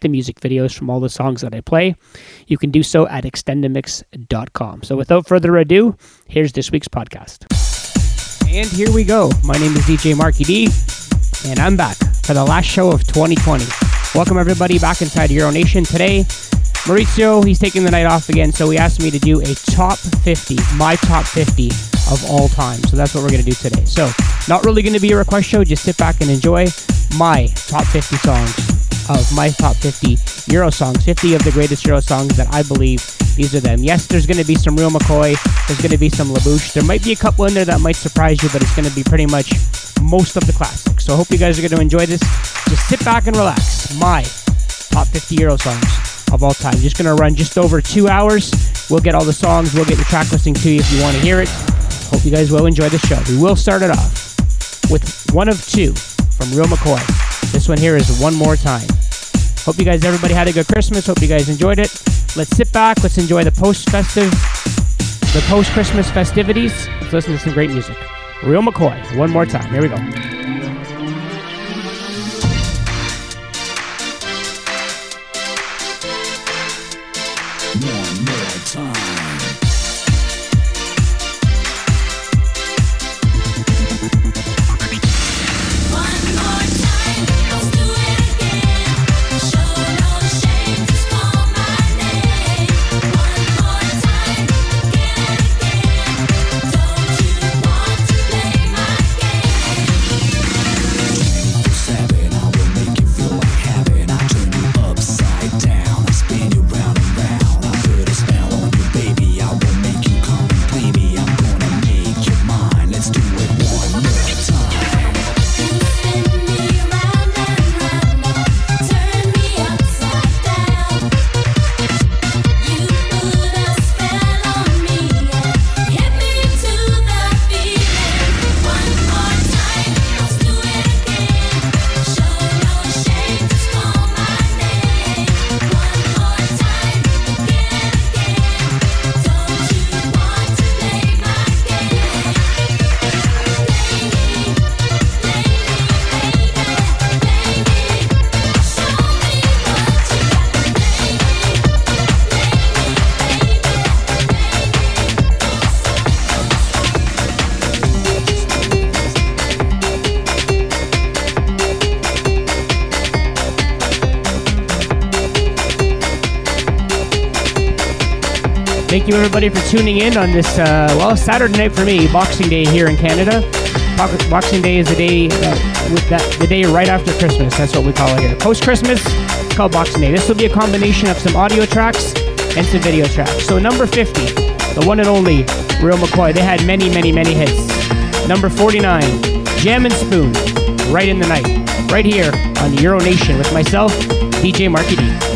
the music videos from all the songs that I play, you can do so at extendamix.com. So, without further ado, here's this week's podcast. And here we go. My name is DJ Marky D, and I'm back for the last show of 2020. Welcome everybody back inside Euro Nation today. Maurizio, he's taking the night off again, so he asked me to do a top 50, my top 50 of all time. So that's what we're going to do today. So, not really going to be a request show, just sit back and enjoy my top 50 songs of my top 50 Euro songs, 50 of the greatest Euro songs that I believe these are them. Yes, there's going to be some Real McCoy, there's going to be some LaBouche. There might be a couple in there that might surprise you, but it's going to be pretty much most of the classics. So I hope you guys are going to enjoy this. Just sit back and relax. My top 50 Euro songs of all time. Just going to run just over two hours. We'll get all the songs. We'll get the track listing to you if you want to hear it. Hope you guys will enjoy the show. We will start it off with one of two from Real McCoy. This one here is One More Time. Hope you guys, everybody had a good Christmas. Hope you guys enjoyed it. Let's sit back. Let's enjoy the post-festive, the post-Christmas festivities. Let's listen to some great music. Real McCoy, One More Time. Here we go. Everybody, for tuning in on this, uh, well, Saturday night for me, Boxing Day here in Canada. Boxing Day is the day, uh, with that, the day right after Christmas. That's what we call it here. Post Christmas, called Boxing Day. This will be a combination of some audio tracks and some video tracks. So, number 50, the one and only Real McCoy. They had many, many, many hits. Number 49, Jam and Spoon, Right in the Night, right here on Euro Nation with myself, DJ Marky D.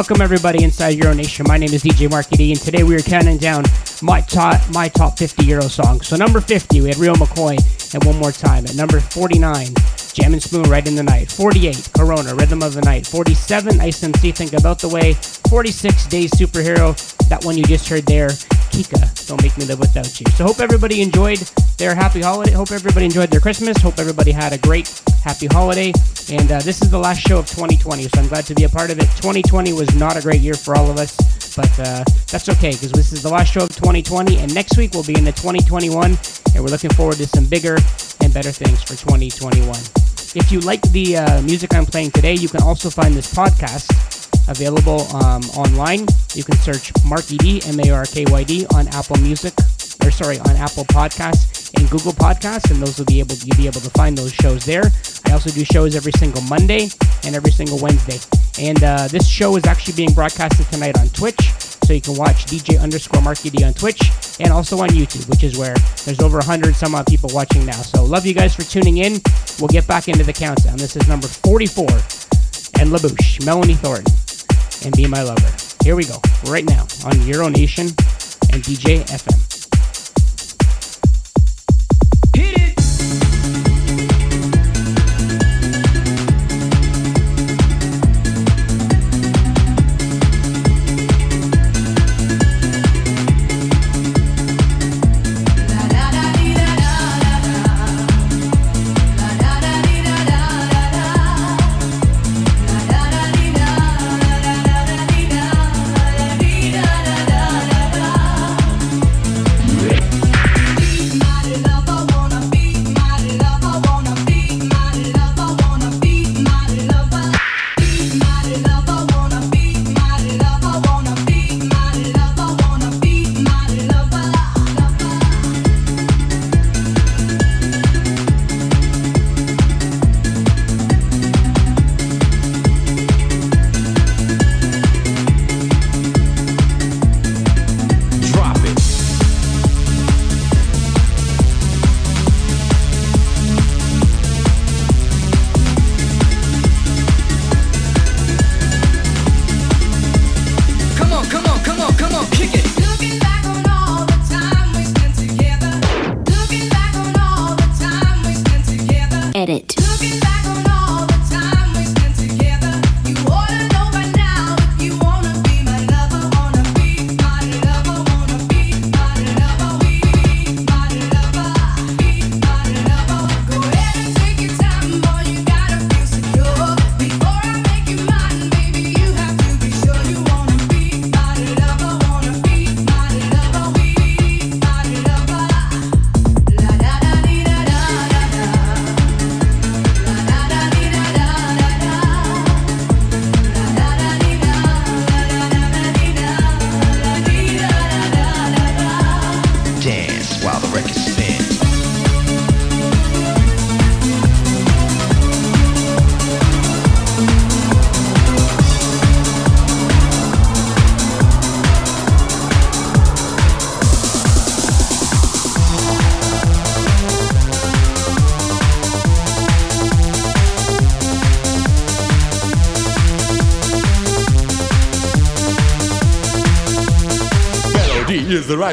Welcome everybody inside Euro Nation. My name is DJ Marky D, and today we are counting down my top my top 50 Euro songs. So number 50, we had Real McCoy, and one more time at number 49, Jam and Spoon, Right in the Night. 48, Corona, Rhythm of the Night. 47, Ice MC, Think About the Way. 46, Daze Superhero, that one you just heard there. Kika, Don't Make Me Live Without You. So hope everybody enjoyed their happy holiday. Hope everybody enjoyed their Christmas. Hope everybody had a great happy holiday. And uh, this is the last show of 2020, so I'm glad to be a part of it. 2020 was not a great year for all of us, but uh, that's okay because this is the last show of 2020, and next week we'll be in the 2021, and we're looking forward to some bigger and better things for 2021. If you like the uh, music I'm playing today, you can also find this podcast available um, online. You can search Marky D, M A R K Y D, on Apple Music, or sorry, on Apple Podcasts and Google Podcasts, and those will be able you'll be able to find those shows there. I also do shows every single Monday and every single Wednesday. And uh, this show is actually being broadcasted tonight on Twitch, so you can watch DJ underscore Marky D on Twitch and also on YouTube, which is where there's over 100 some odd people watching now. So love you guys for tuning in. We'll get back into the countdown. This is number 44 and LaBouche, Melanie Thornton, and Be My Lover. Here we go, right now on Euro Nation and DJ FM.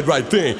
Right, thing.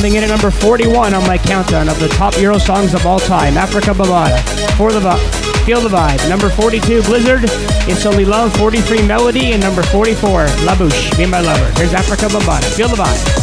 Coming in at number 41 on my countdown of the top Euro songs of all time, Afrika Bambaataa. For the Feel the Vibe. Number 42, Blizzard, It's Only Love. 43, Melody. And number 44, La Bouche, Be My Lover. Here's Afrika Bambaataa. Feel the Vibe.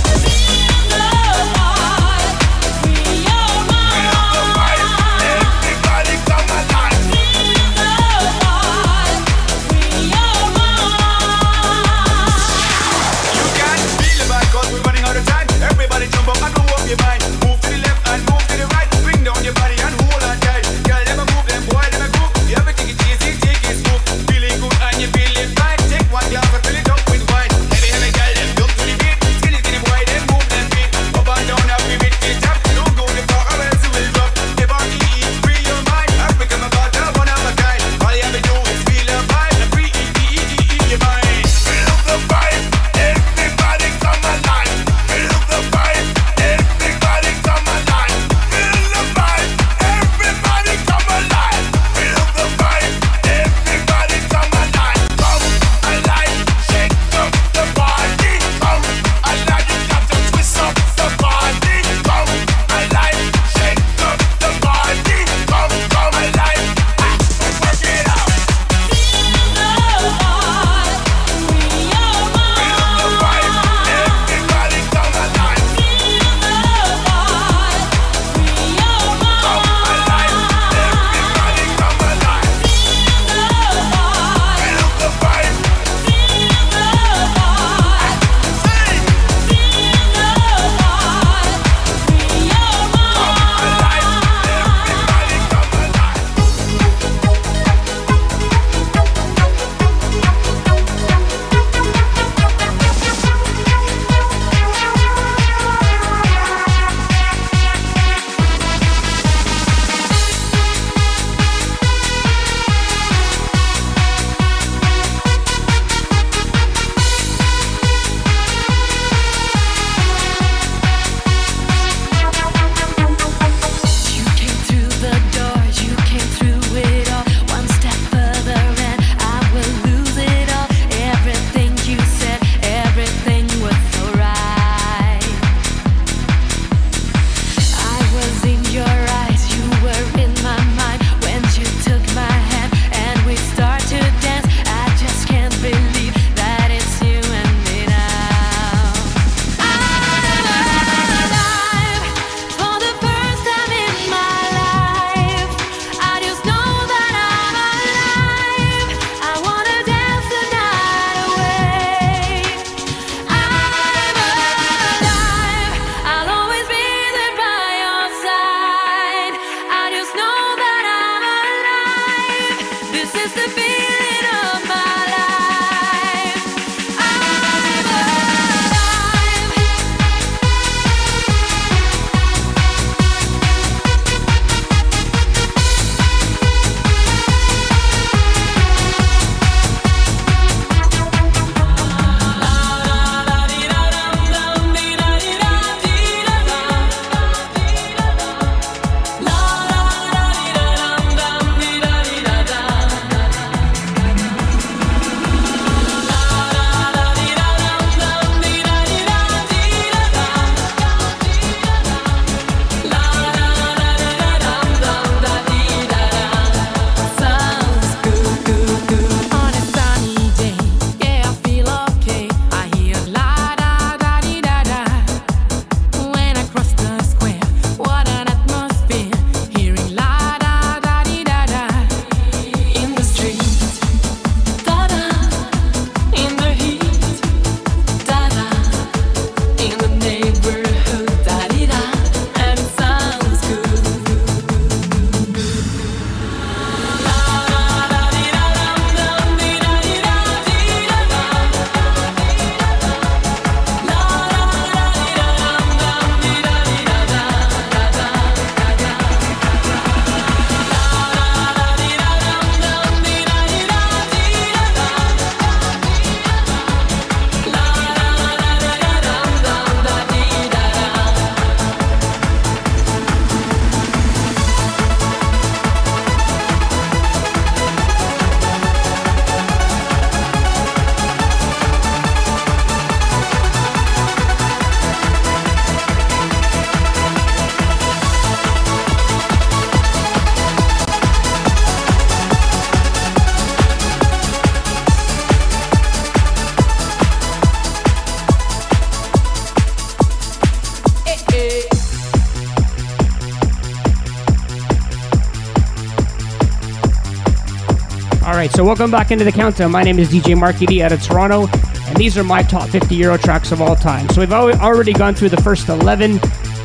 Right, so welcome back into the countdown. My name is DJ Marky D out of Toronto, and these are my top 50 Euro tracks of all time. So we've already gone through the first 11.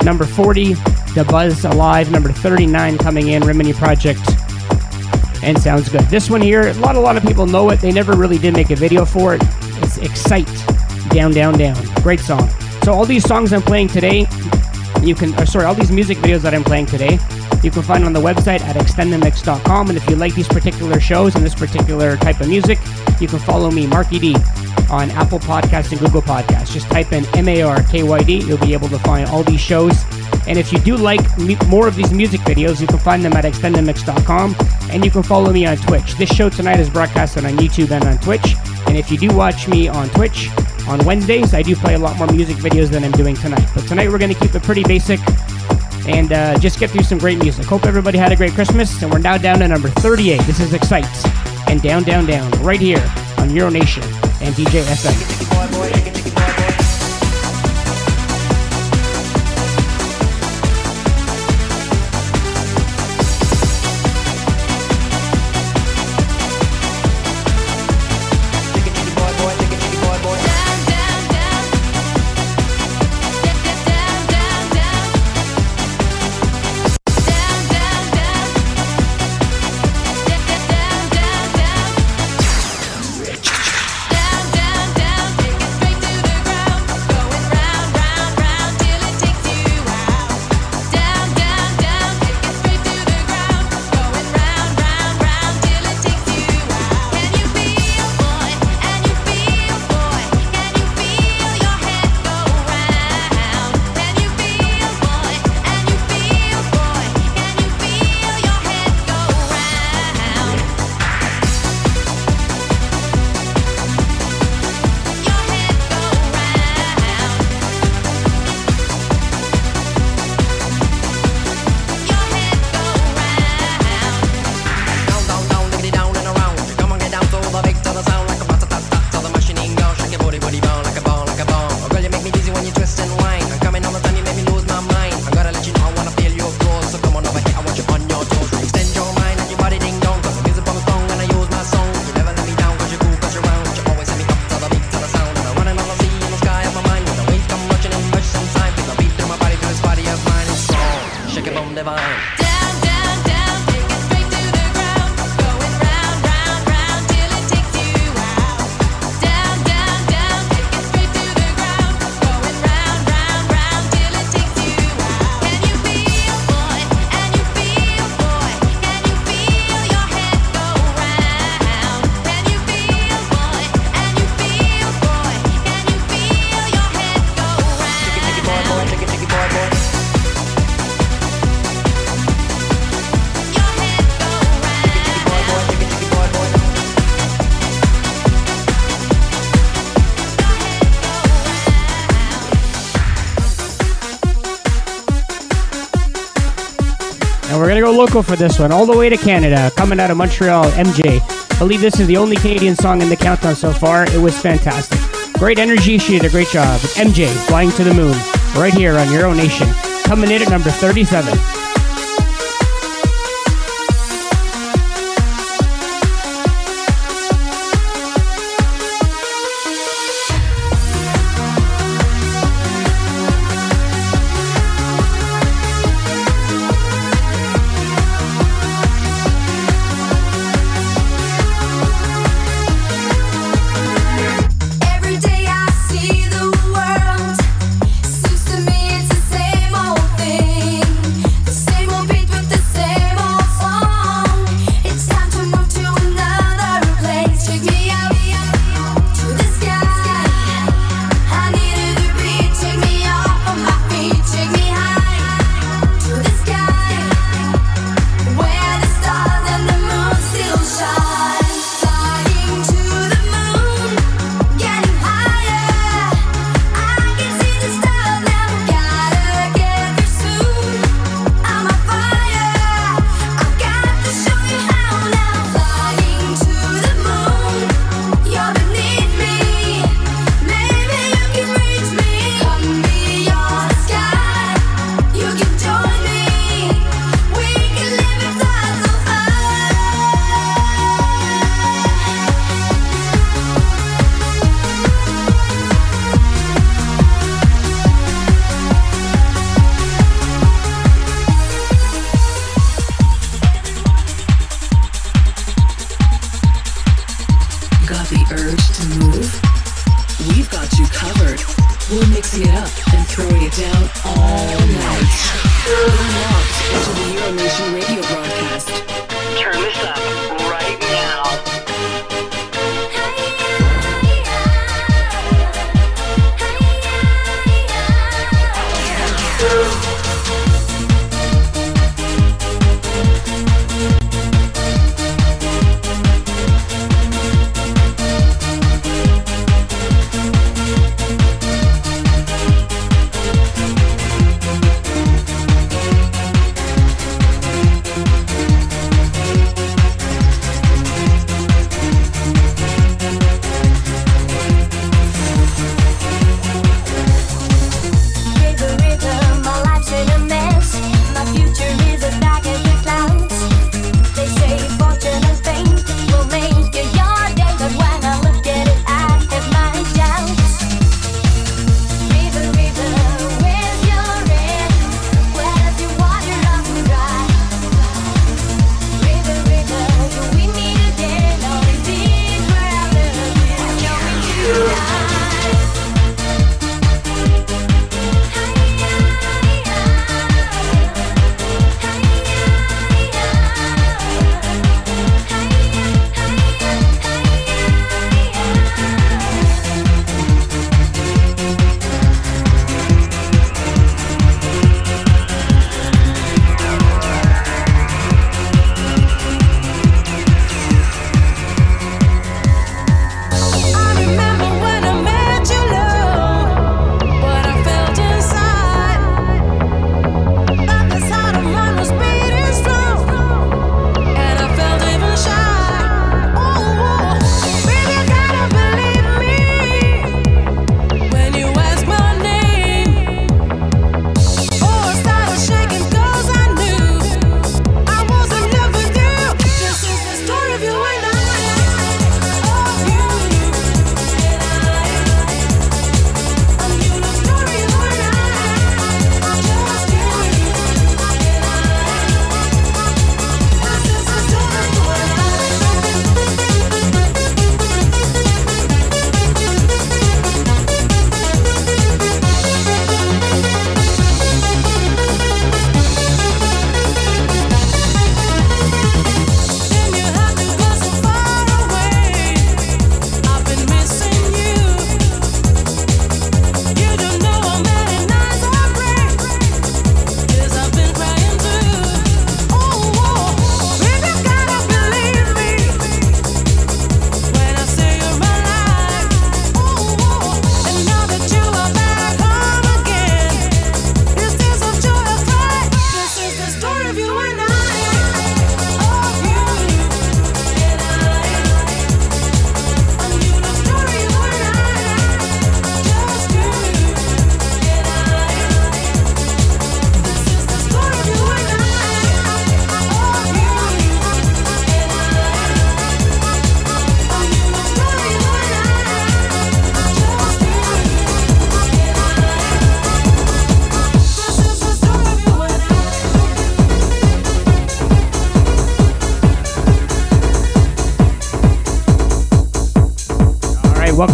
Number 40, The Buzz Alive. Number 39 coming in, Rimini Project. And sounds good. This one here, a lot, a lot of people know it. They never really did make a video for it. It's Excite, Down, Down, Down. Great song. So all these songs I'm playing today, you can, or sorry, all these music videos that I'm playing today, you can find on the website at extendamix.com. And if you like these particular shows and this particular type of music, you can follow me, Marky D, on Apple Podcasts and Google Podcasts. Just type in M A R K Y D. You'll be able to find all these shows. And if you do like more of these music videos, you can find them at extendamix.com. And you can follow me on Twitch. This show tonight is broadcasted on YouTube and on Twitch. And if you do watch me on Twitch on Wednesdays, I do play a lot more music videos than I'm doing tonight. But tonight we're going to keep it pretty basic and uh, just get through some great music. Hope everybody had a great Christmas, and we're now down to number 38. This is Excite and Down, Down, Down, right here on Euro Nation and DJ FM. Local for this one, all the way to Canada, coming out of Montreal, MJ. I believe this is the only Canadian song in the countdown so far. It was fantastic. Great energy, she did a great job. MJ, Flying to the Moon, right here on Euro Nation. Coming in at number 37.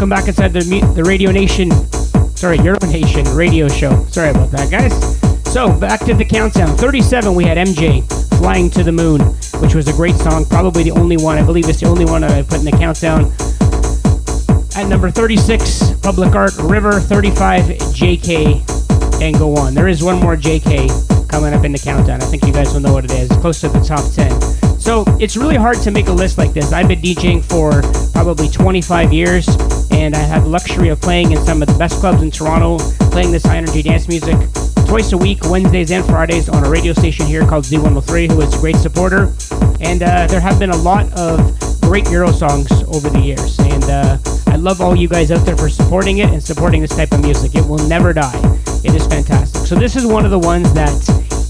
Back inside the the Radio Nation, sorry, Euro Nation radio show. Sorry about that, guys. So back to the countdown. 37, we had MJ "Flying to the Moon," which was a great song. Probably the only one. I believe it's the only one that I put in the countdown. At number 36, Public Art River. 35, JK, and go on. There is one more JK coming up in the countdown. I think you guys will know what it is. Close to the top 10. So it's really hard to make a list like this. I've been DJing for probably 25 years, and I have the luxury of playing in some of the best clubs in Toronto, playing this high energy dance music twice a week, Wednesdays and Fridays, on a radio station here called Z103, who is a great supporter. And uh, there have been a lot of great Euro songs over the years, and uh, I love all you guys out there for supporting it and supporting this type of music. It will never die. It is fantastic. So this is one of the ones that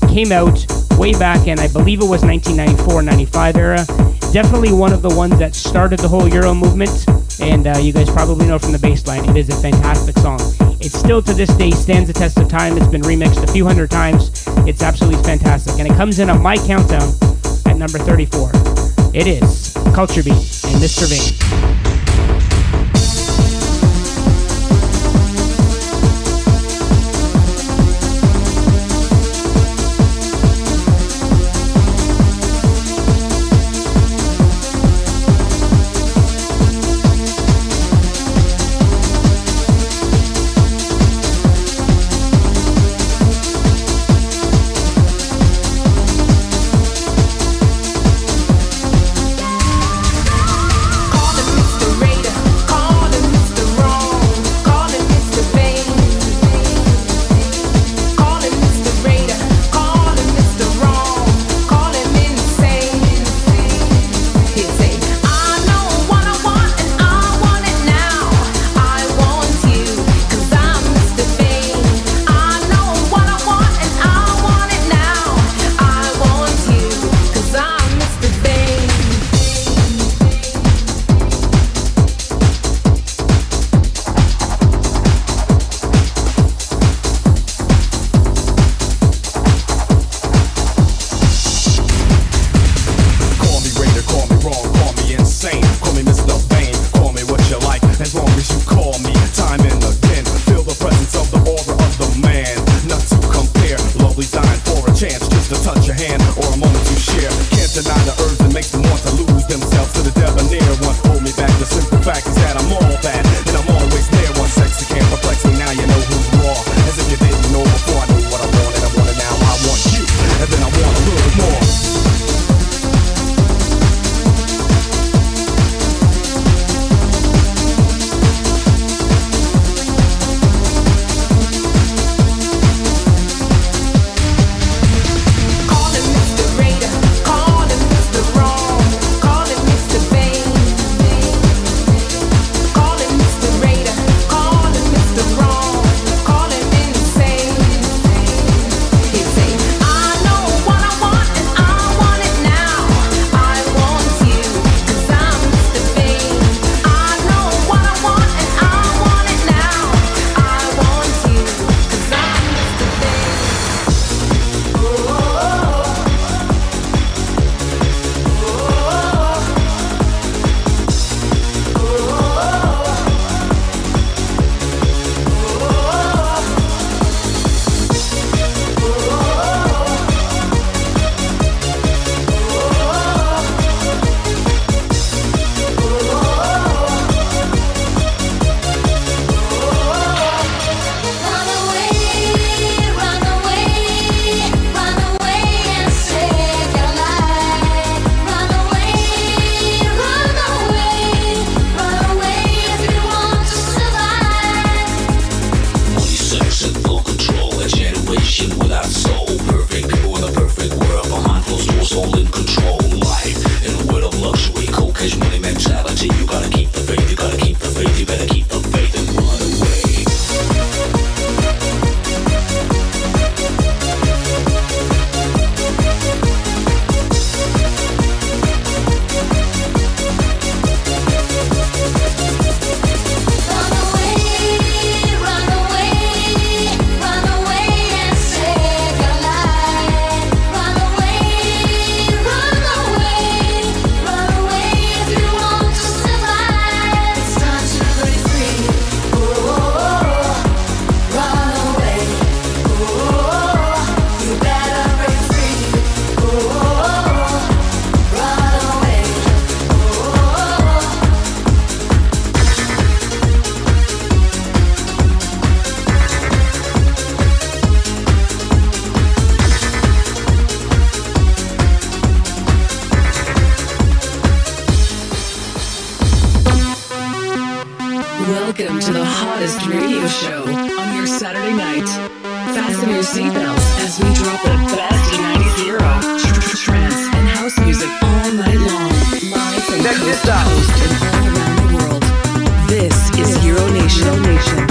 came out way back in, I believe it was 1994 95 era. Definitely one of the ones that started the whole Euro movement, and uh, you guys probably know from the bass line, it is a fantastic song. It still to this day stands the test of time. It's been remixed a few hundred times. It's absolutely fantastic, and it comes in on my countdown at number 34. It is Culture Beat and Mr. Vain. stop. This is Euro Nation. Nation.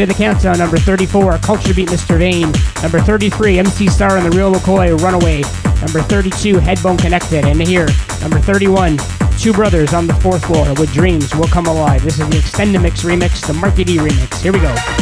into the Countdown, number 34, Culture Beat Mr. Vain, number 33, MC Sar and the Real McCoy, Runaway, number 32, Headbone Connected, and here, number 31, Two Brothers on the Fourth Floor with Dreams Will Come Alive. This is the Extendamix remix, the Marky D remix. Here we go.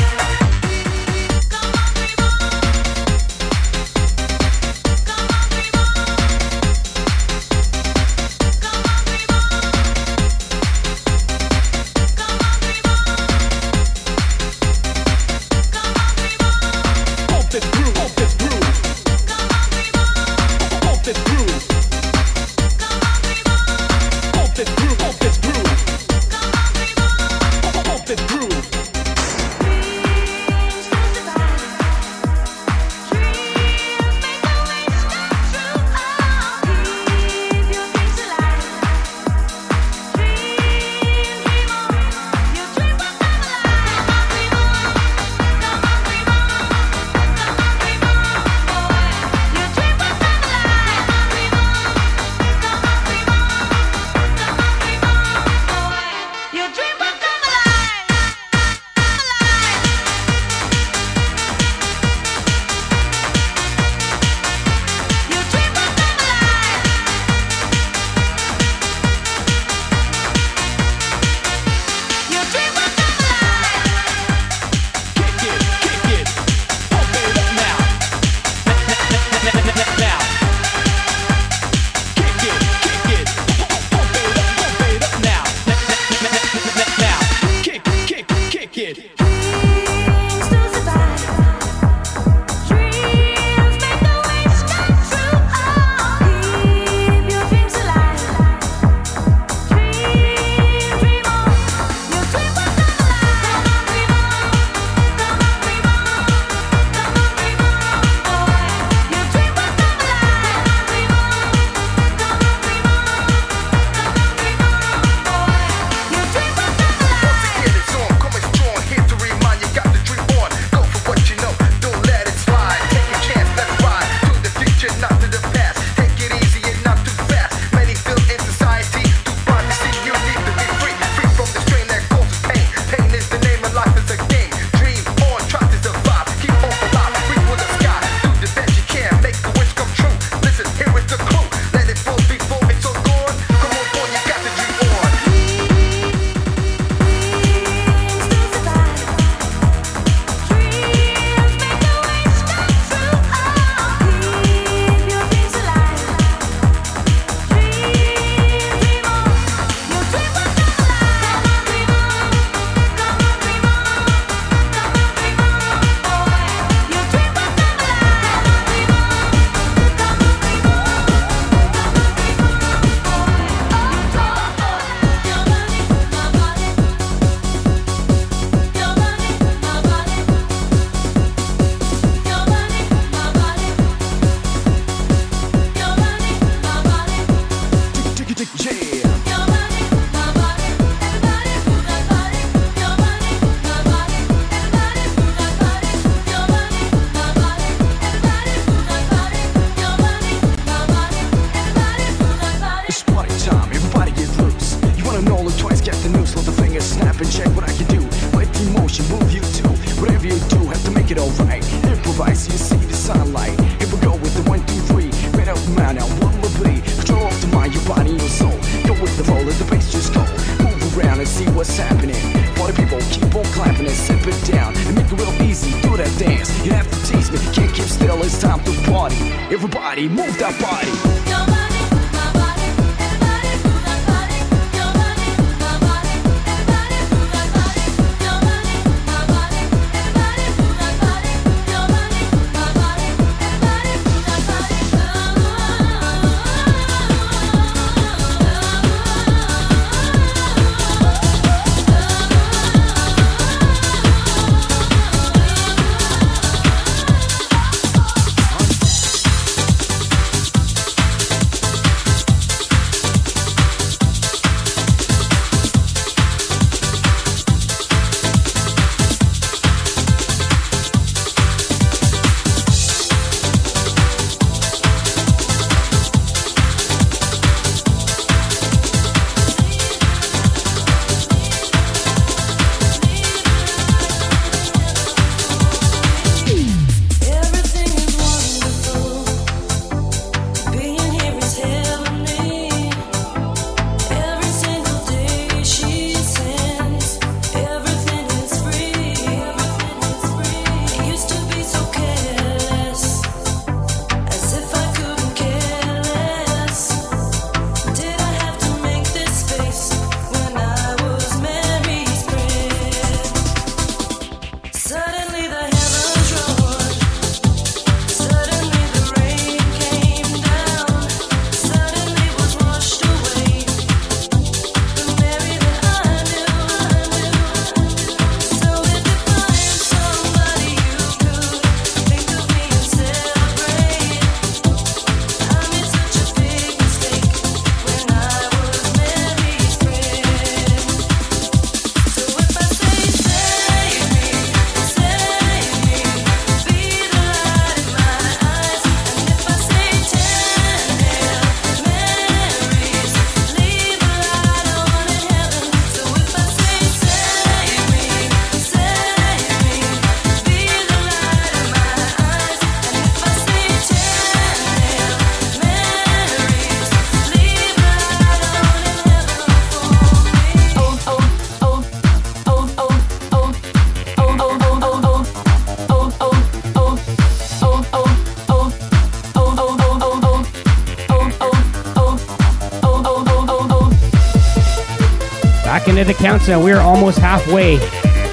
into the countdown. We are almost halfway.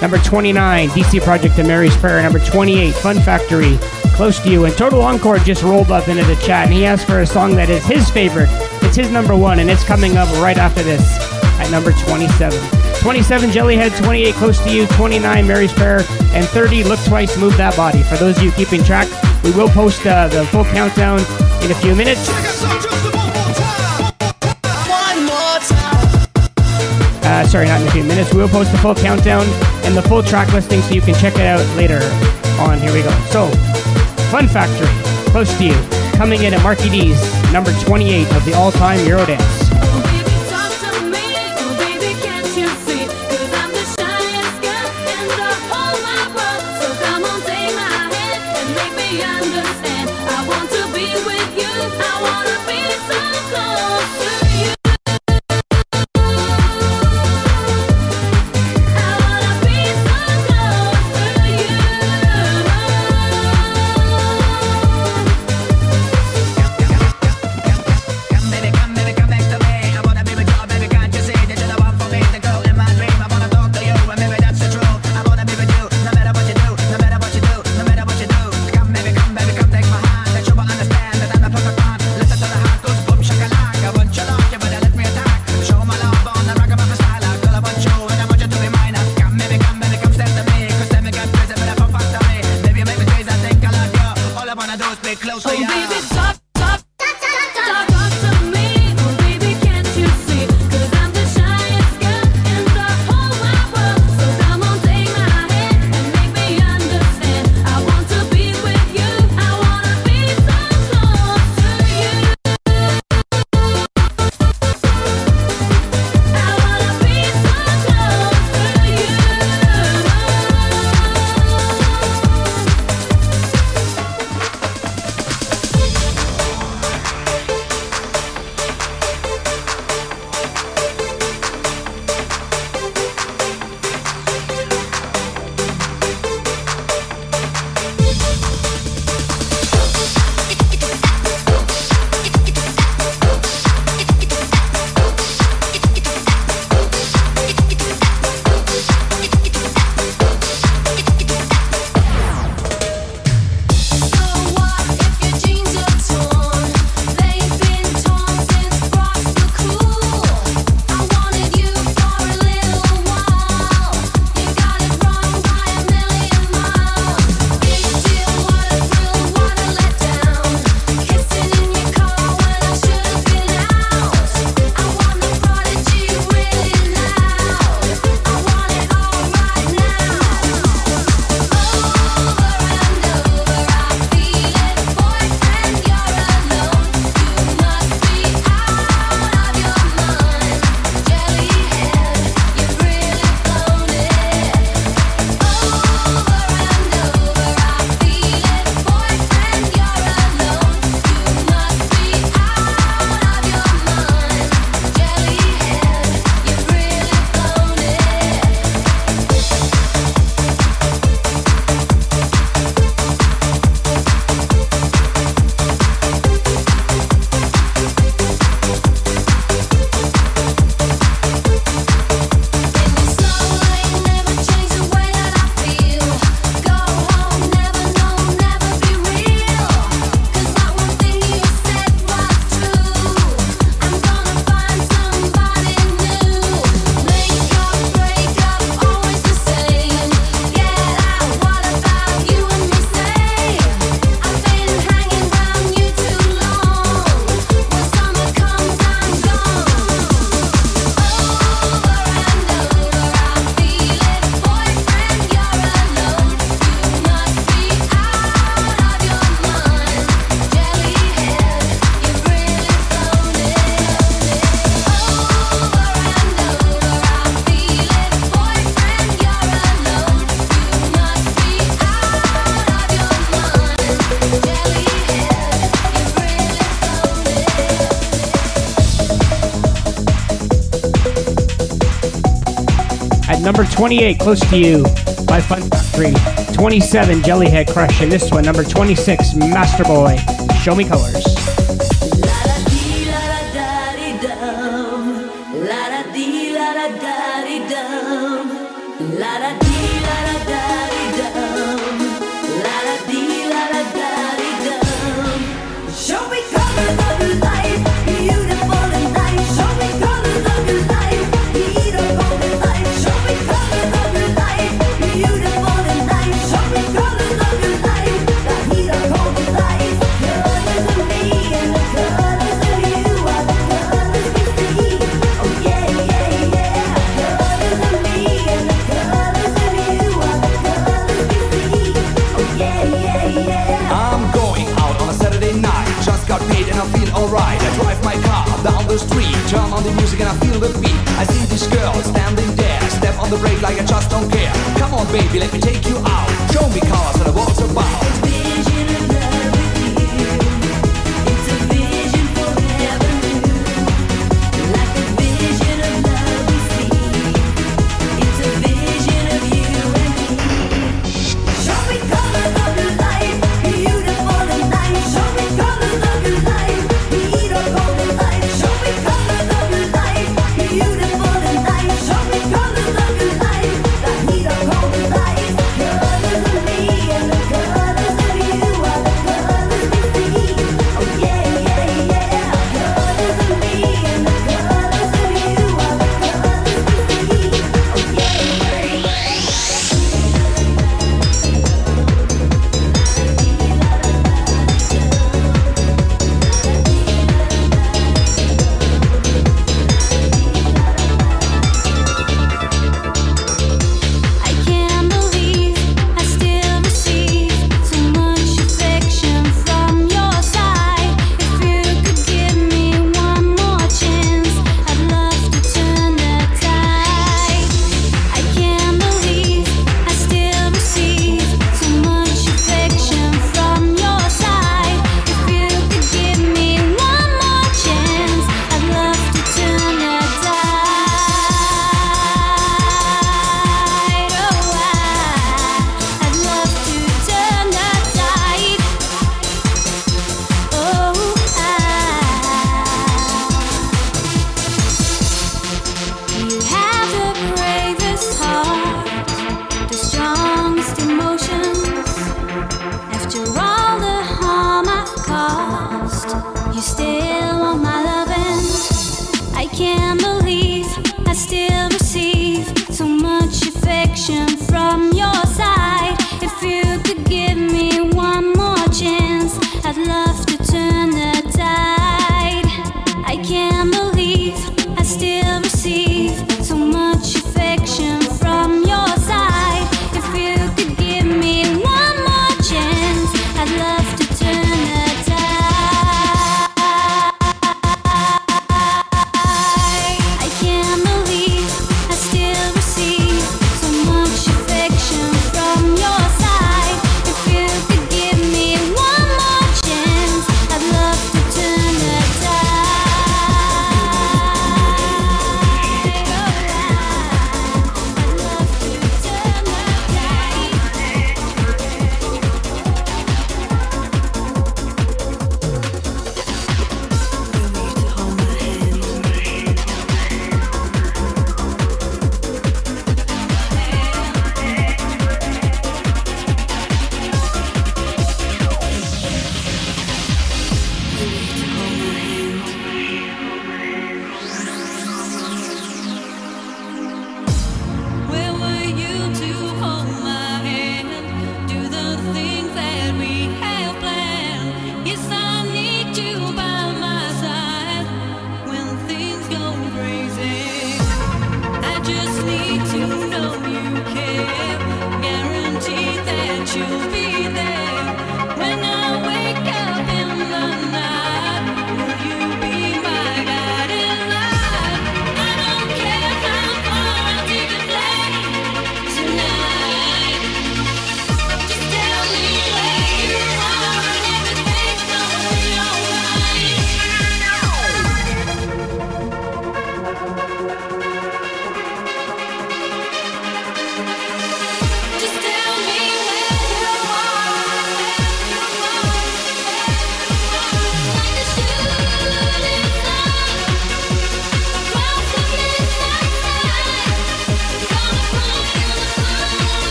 Number 29, DC Project and Mary's Prayer. Number 28, Fun Factory, Close to You. And Total Encore just rolled up into the chat and he asked for a song that is his favorite. It's his number one and it's coming up right after this at number 27. 27, Jellyhead. 28, Close to You. 29, Mary's Prayer. And 30, Look Twice, Move That Body. For those of you keeping track, we will post uh, the full countdown in a few minutes. uh, sorry, not in a few minutes. We will post the full countdown and the full track listing so you can check it out later on. Here we go. So, Fun Factory, close to you, coming in at Marky D's, number 28 of the all-time Eurodance. Number 28, Close to You by Fun Factory. 27, Jellyhead Crush. And this one, number 26, Masterboy. Show me colors. on the music and I feel the beat. I see this girl standing there, step on the brake like I just don't care. Come on, baby, let me take you out. Show me cars and what's about.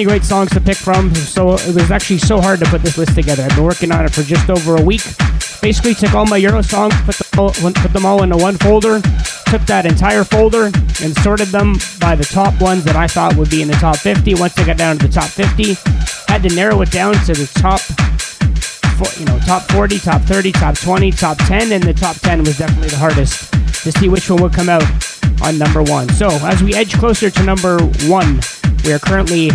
Many great songs to pick from. So it was actually so hard to put this list together. I've been working on it for just over a week. Basically, took all my Euro songs, put them all, put them all into one folder, took that entire folder and sorted them by the top ones that I thought would be in the top 50. Once I got down to the top 50, had to narrow it down to the top, you know, top 40, top 30, top 20, top 10, and the top 10 was definitely the hardest to see which one would come out on number one. So as we edge closer to number one, we are currently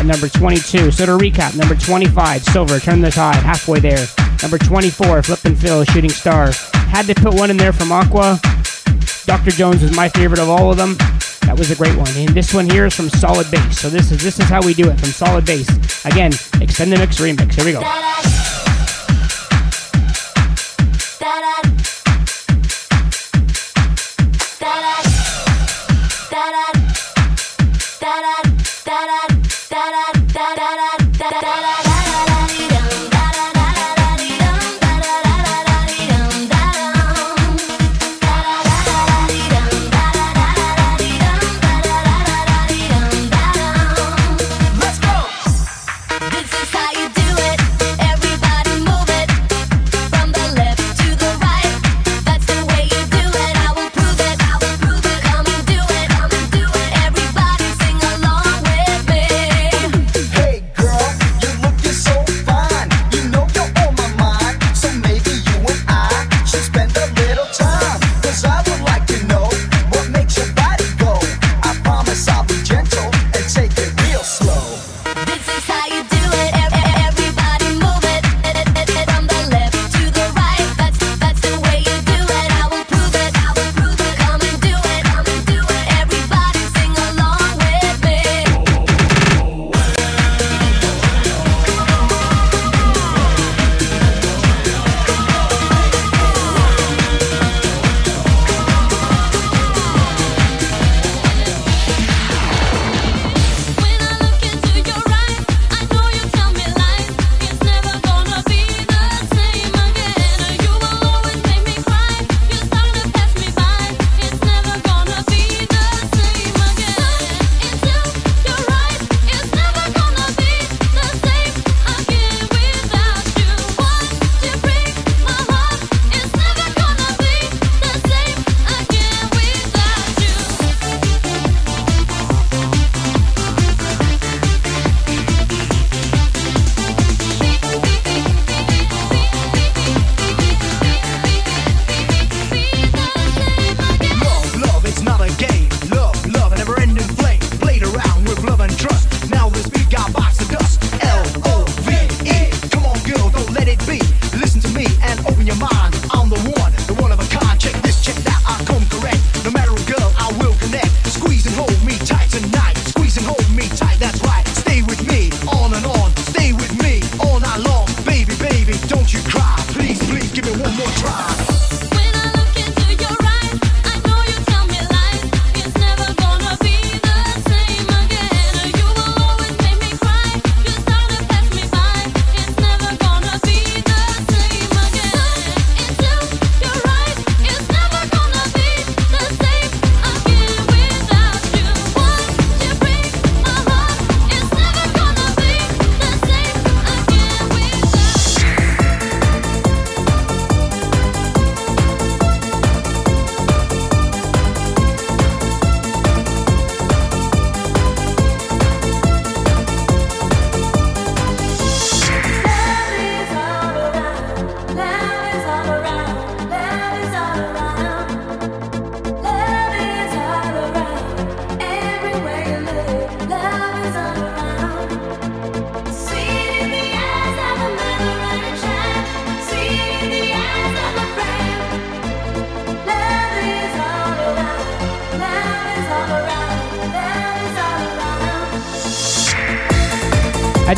at number 22. So to recap, number 25, Sylver, Turn the Tide, halfway there. Number 24, Flip and Fill, Shooting Star. Had to put one in there from Aqua. Dr. Jones is my favorite of all of them. That was a great one. And this one here is from Solid Base. So this is this is how we do it from Solid Base. Again, Extendamix remix. Here we go.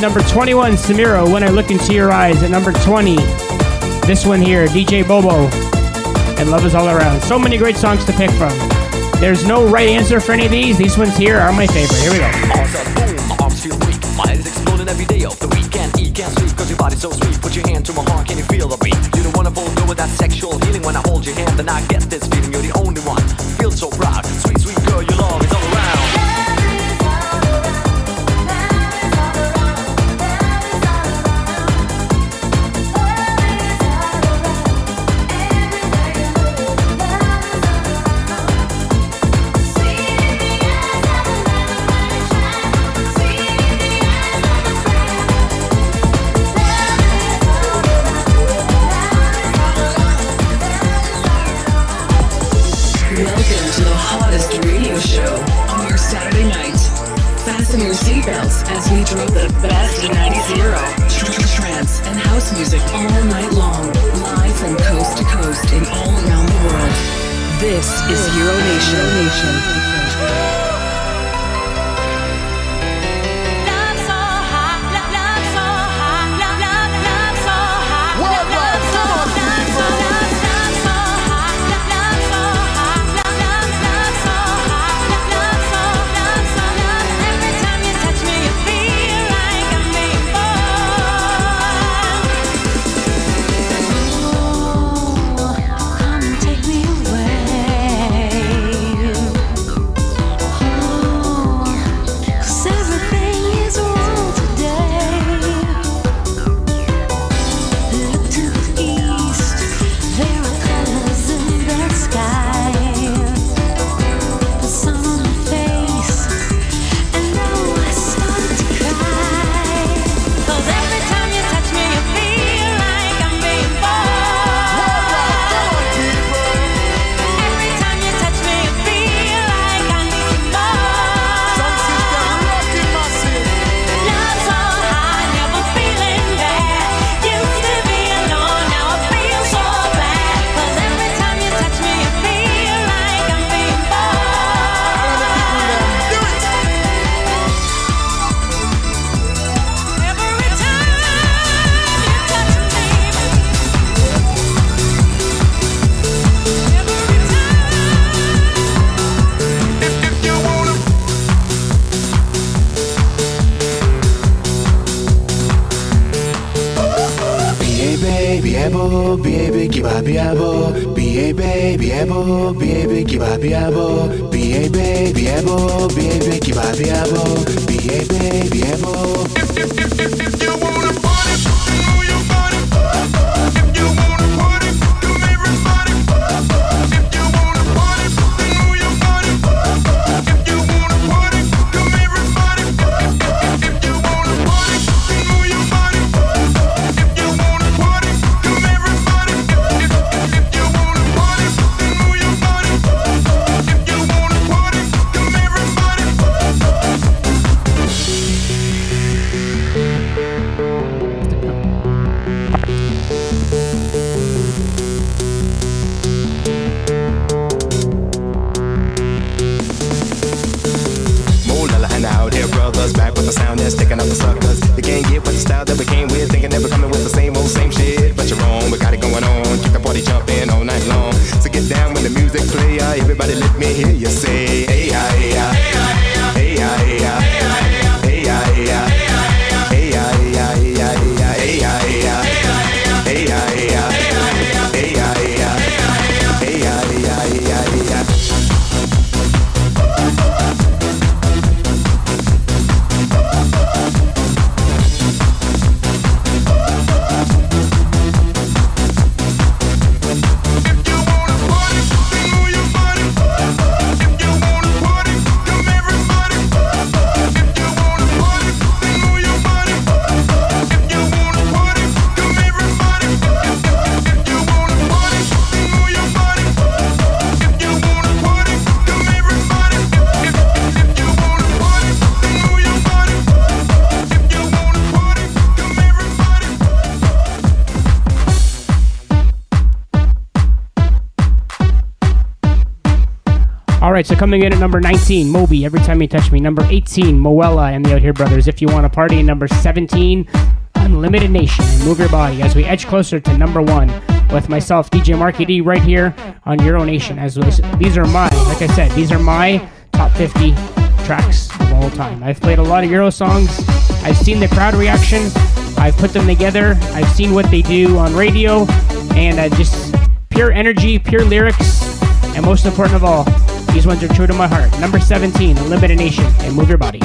Number 21, Samiro, When I Look Into Your Eyes. At number 20, this one here, DJ Bobo, and Love Is All Around. So many great songs to pick from. There's no right answer for any of these. These ones here are my favorite. Here we go. Awesome, boom, arms feel weak. My head is exploding every day of the weekend. Eat, can't sleep, cause your body's so sweet. Put your hand to my heart, can you feel the beat? You're the wonderful girl with that sexual healing. When I hold your hand, then I get this feeling. You're the only one. coming in at number 19, Moby, Every Time You Touch Me. Number 18, Molella and the Outhere Brothers, If You Want to Party. Number 17, Unlimited Nation, Move Your Body, as we edge closer to number one with myself, DJ Marky D, right here on Euro Nation. As we, These are my, like I said, these are my top 50 tracks of all time. I've played a lot of Euro songs. I've seen the crowd reaction. I've put them together. I've seen what they do on radio. And I just pure energy, pure lyrics, and most important of all, these ones are true to my heart. Number 17, Elimination and Move Your Body.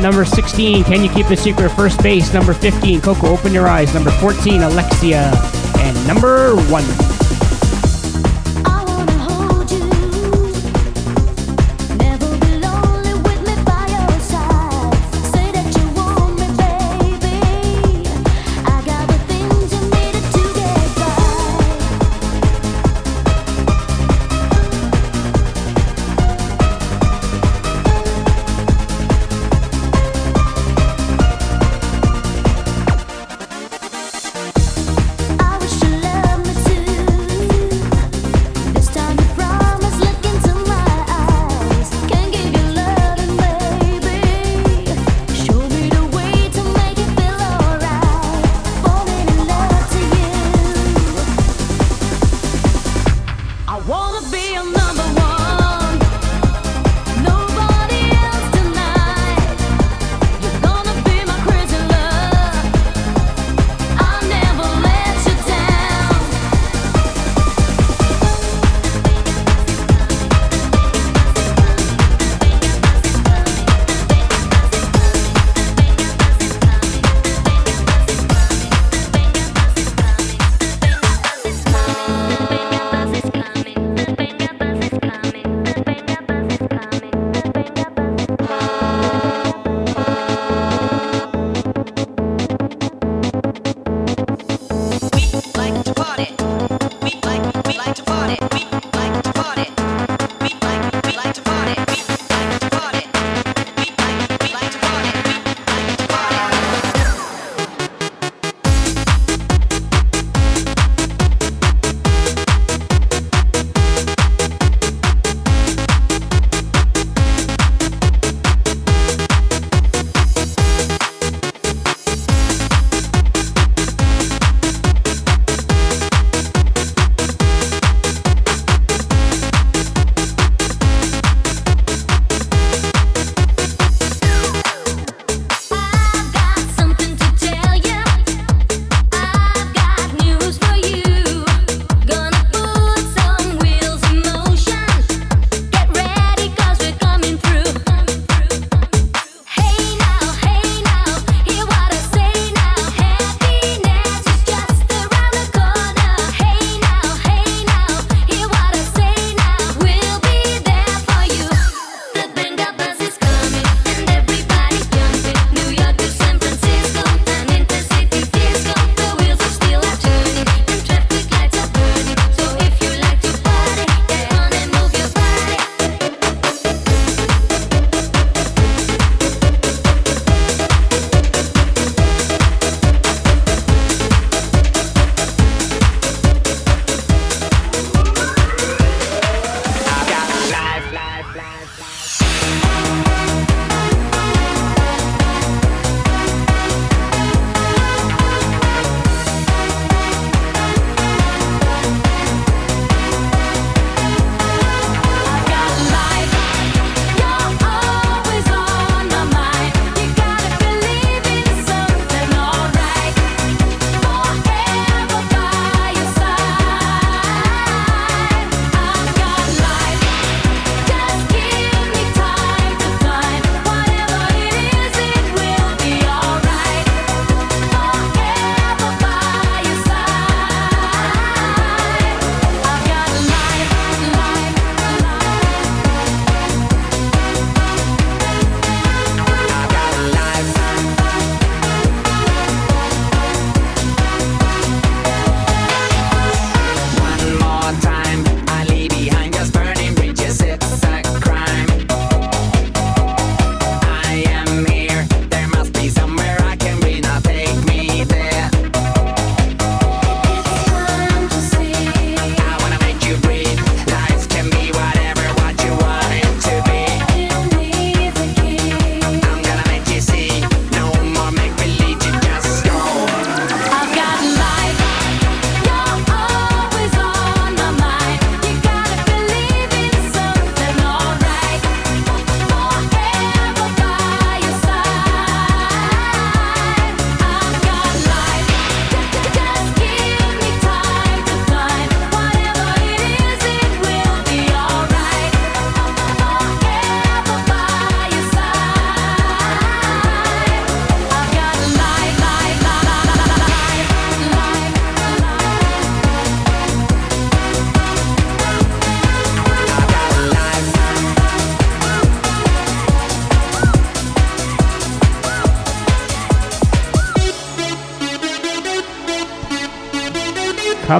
number 16, Can You Keep the Secret? First Base. Number 15, Coco, Open Your Eyes. Number 14, Alexia. And number 1.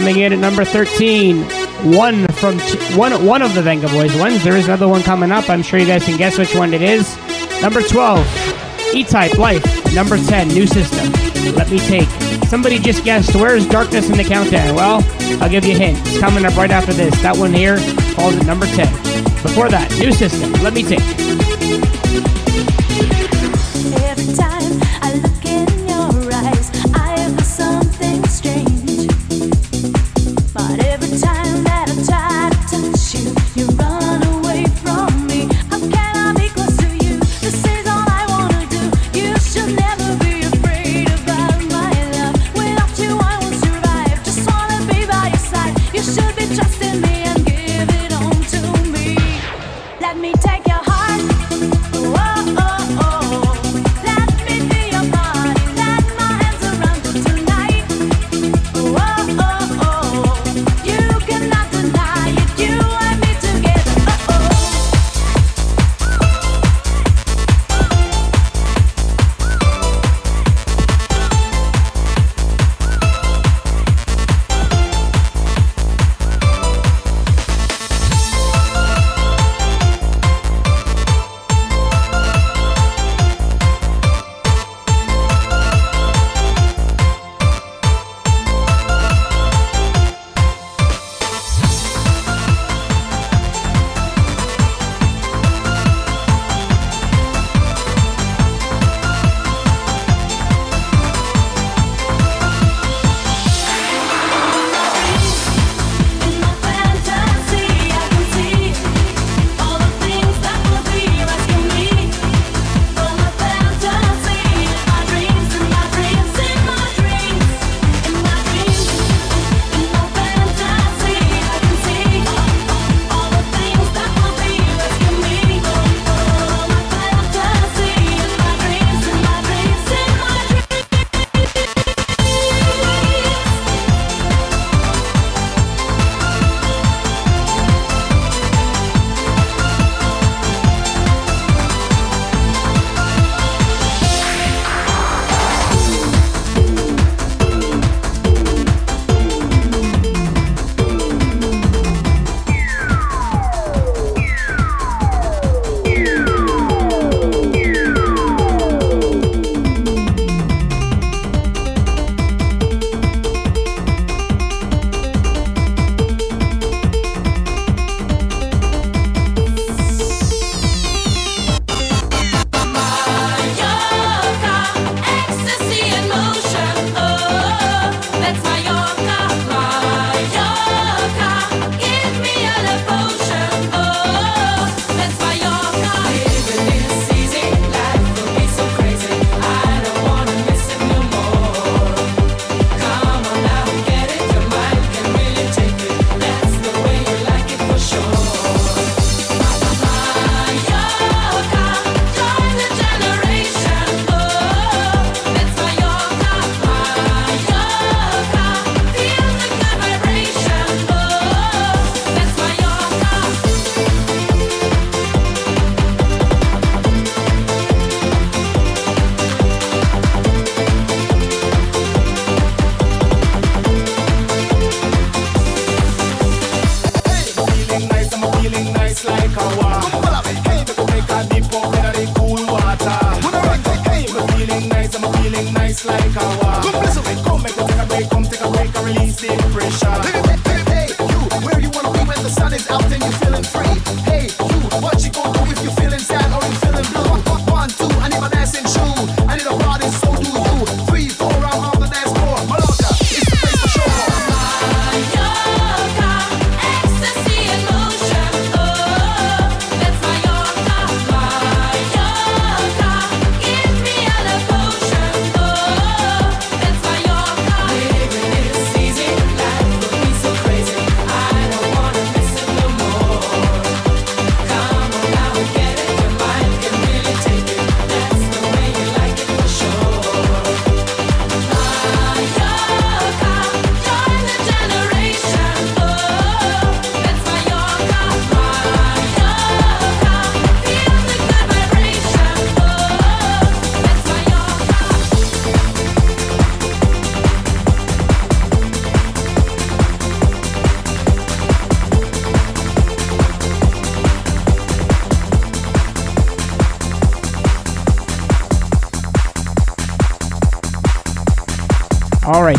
Coming in at number 13, one from one one of the Vengaboys ones. There is another one coming up. I'm sure you guys can guess which one it is. Number 12, E-Type Life. Number 10, New System. Let me take. Somebody just guessed where's Darkness in the countdown. Well, I'll give you a hint. It's coming up right after this. That one here falls at number 10. Before that, New System. Let me take.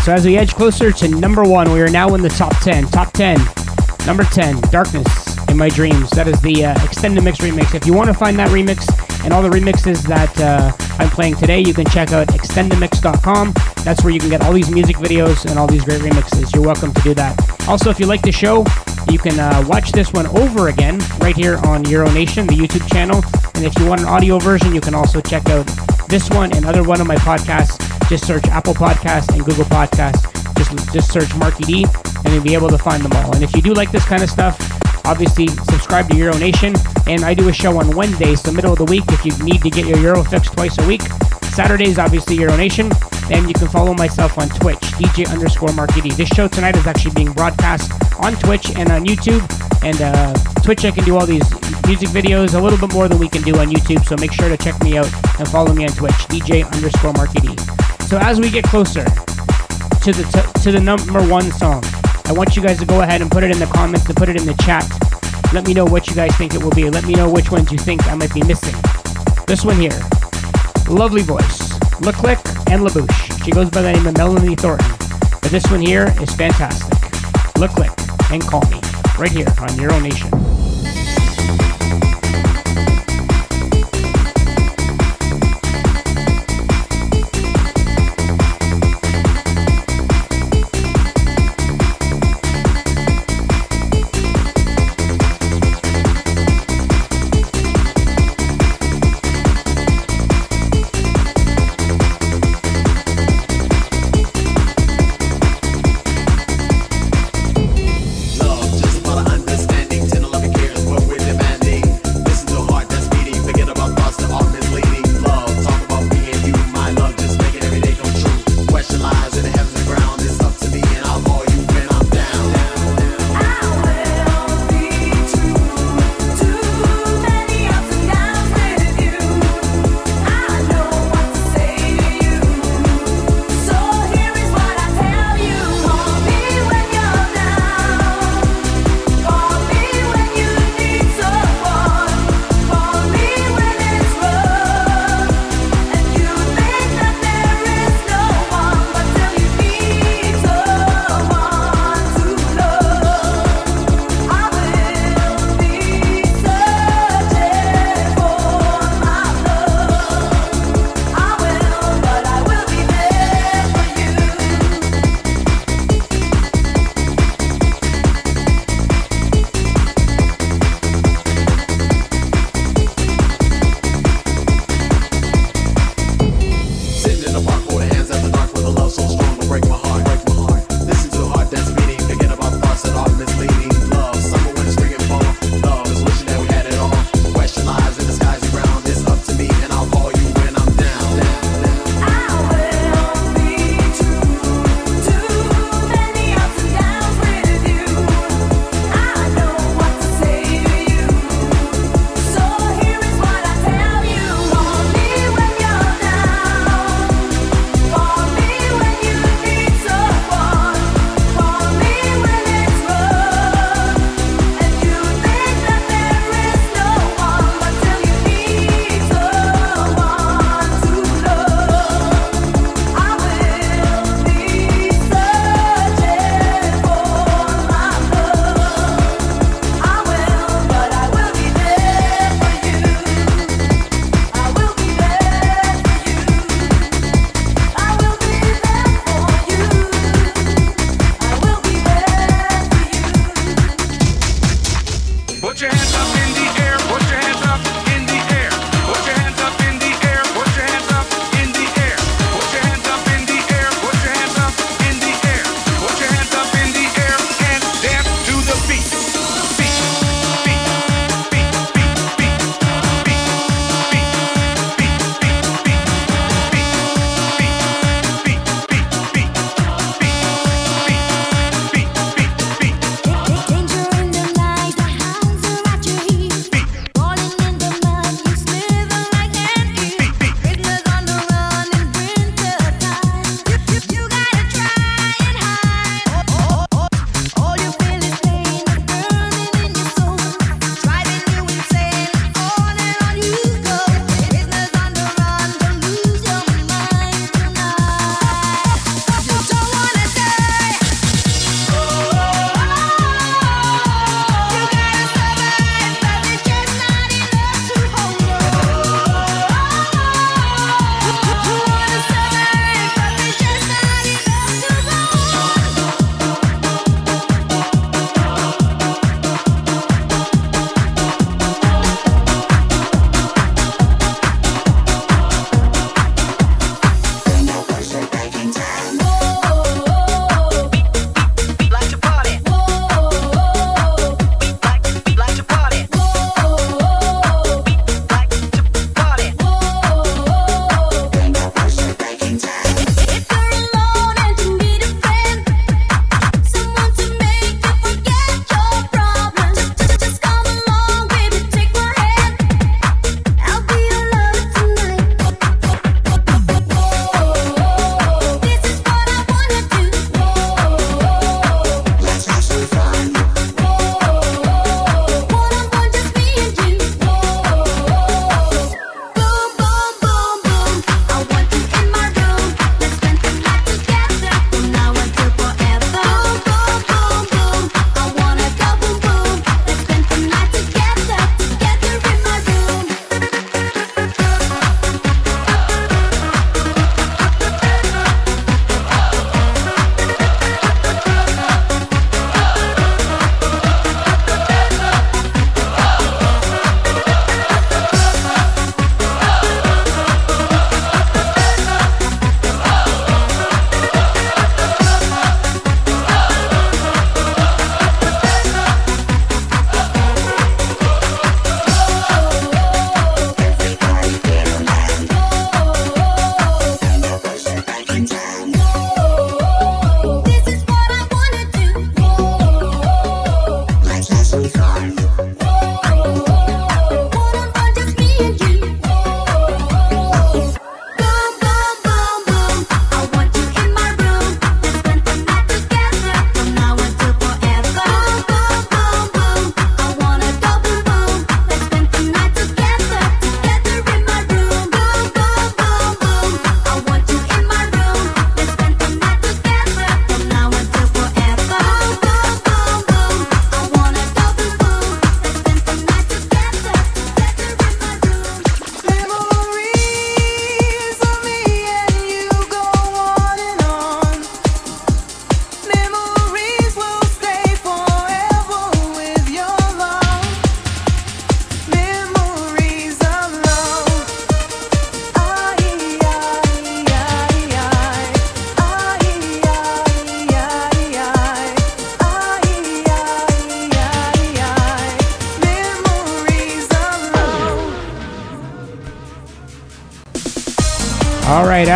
So as we edge closer to number one, we are now in the top 10. Top 10. Number 10, Darkness in My Dreams. That is the uh, Extendamix remix. If you want to find that remix and all the remixes that uh, I'm playing today, you can check out extendamix.com. That's where you can get all these music videos and all these great remixes. You're welcome to do that. Also, if you like the show, you can uh, watch this one over again right here on Euronation, the YouTube channel. And if you want an audio version, you can also check out this one and other one of my podcasts. Just search Apple Podcasts and Google Podcasts. Just just search Marky D, and you'll be able to find them all. And if you do like this kind of stuff, obviously subscribe to Euro Nation. And I do a show on Wednesdays, so middle of the week, if you need to get your Euro fix twice a week. Saturdays, obviously, Euro Nation. And you can follow myself on Twitch, DJ underscore Marky D. This show tonight is actually being broadcast on Twitch and on YouTube. And uh, Twitch, I can do all these music videos a little bit more than we can do on YouTube. So make sure to check me out and follow me on Twitch, DJ underscore Marky D. So as we get closer to the to, to the number one song, I want you guys to go ahead and put it in the comments and put it in the chat. Let me know what you guys think it will be. Let me know which ones you think I might be missing. This one here, lovely voice, Le Click and La Bouche. She goes by the name of Melanie Thornton. But this one here is fantastic. Le Click and Call Me, right here on Euro Nation.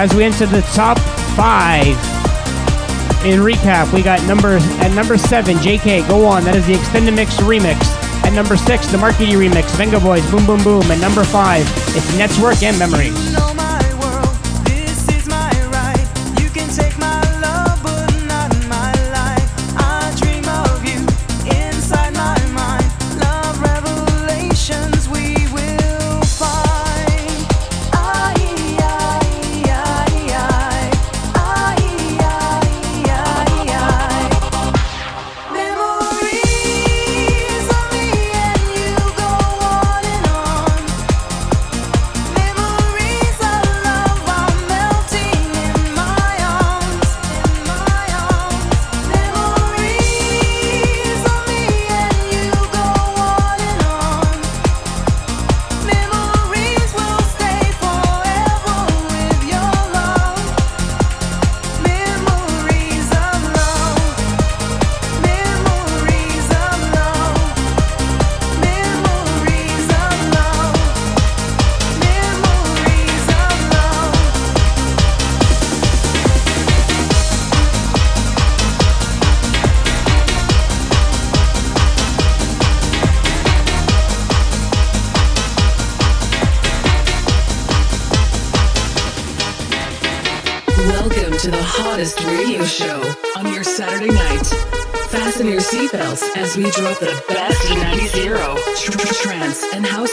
as we enter the top five. In recap, we got number at number seven, JK, go on. That is the Extendamix remix. At number six, the Marquee remix, Vengaboys, Boom Boom Boom. And number five, it's Netzwerk and Memories.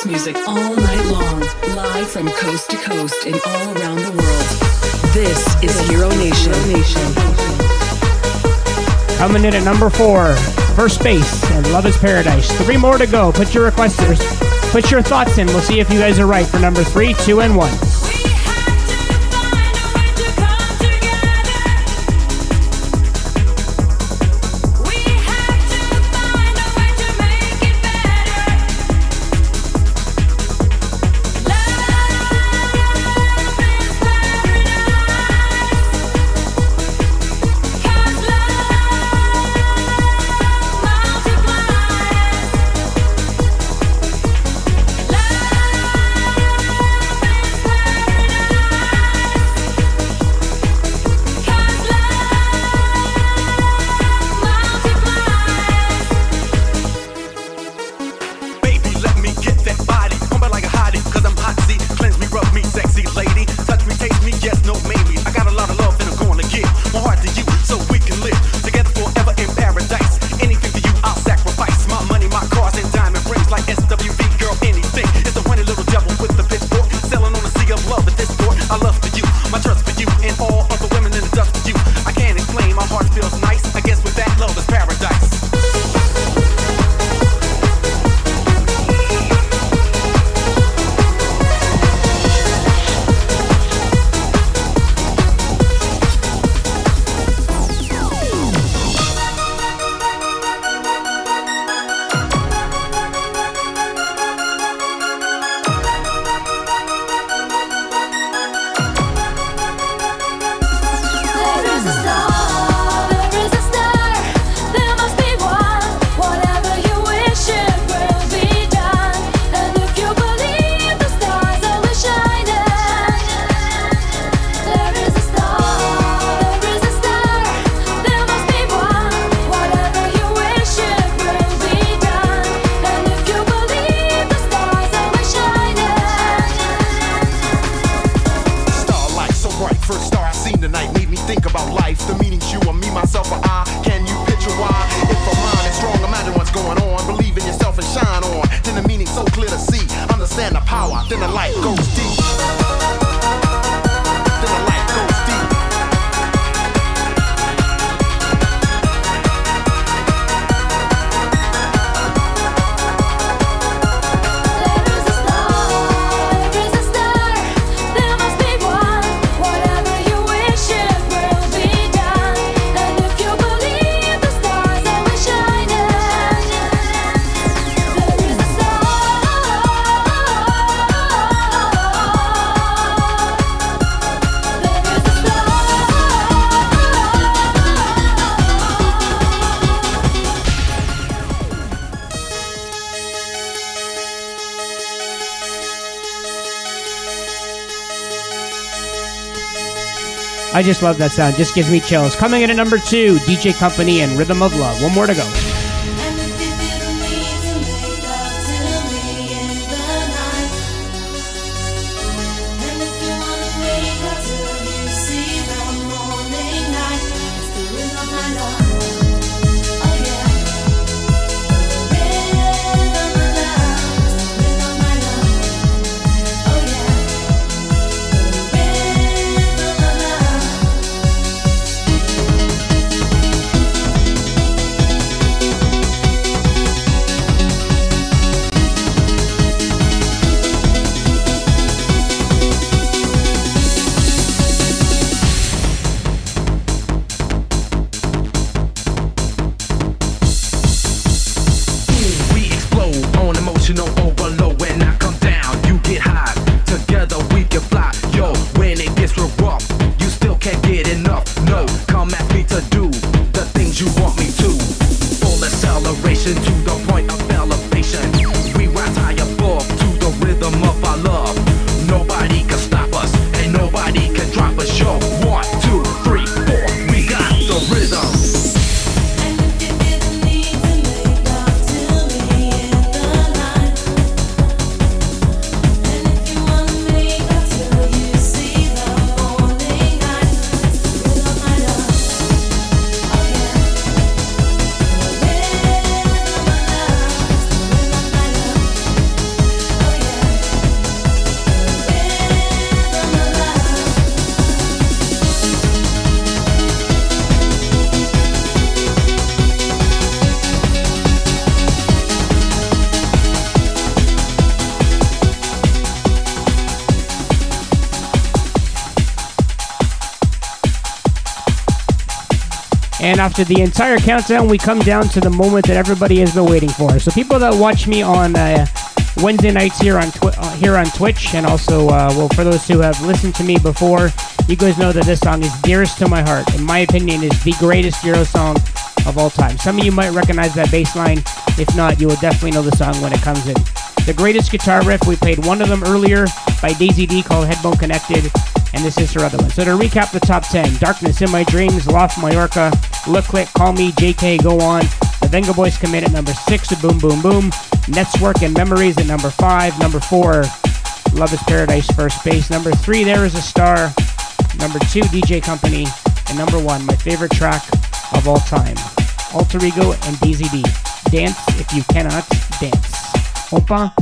music all night long, live from coast to coast and all around the world. This is Euro Nation. Coming in at number four, First Base and Love is Paradise. Three more to go. Put your requesters, put your thoughts in. We'll see if you guys are right for number three, two, and one. I just love that sound. Just gives me chills. Coming in at number two, DJ Company and Rhythm of Love. One more to go. And after the entire countdown, we come down to the moment that everybody has been waiting for. So people that watch me on uh, Wednesday nights here on Twi- uh, here on Twitch, and also uh, well for those who have listened to me before, you guys know that this song is dearest to my heart. In my opinion, is the greatest Euro song of all time. Some of you might recognize that bass line. If not, you will definitely know the song when it comes in. The greatest guitar riff, we played one of them earlier by Daisy Dee called Headbone Connected, and this is her other one. So to recap the top 10, Darkness in My Dreams, Loft Mallorca, Le Click, Call Me, JK, Go On. The Vengaboys Commit at number six, Boom Boom Boom. Netzwerk and Memories at number five. Number four, Love is Paradise, First Base. Number three, There is a Star. Number two, DJ Company. And number one, my favorite track of all time, Alter Ego and Daisy Dee. Dance if you cannot dance. Opa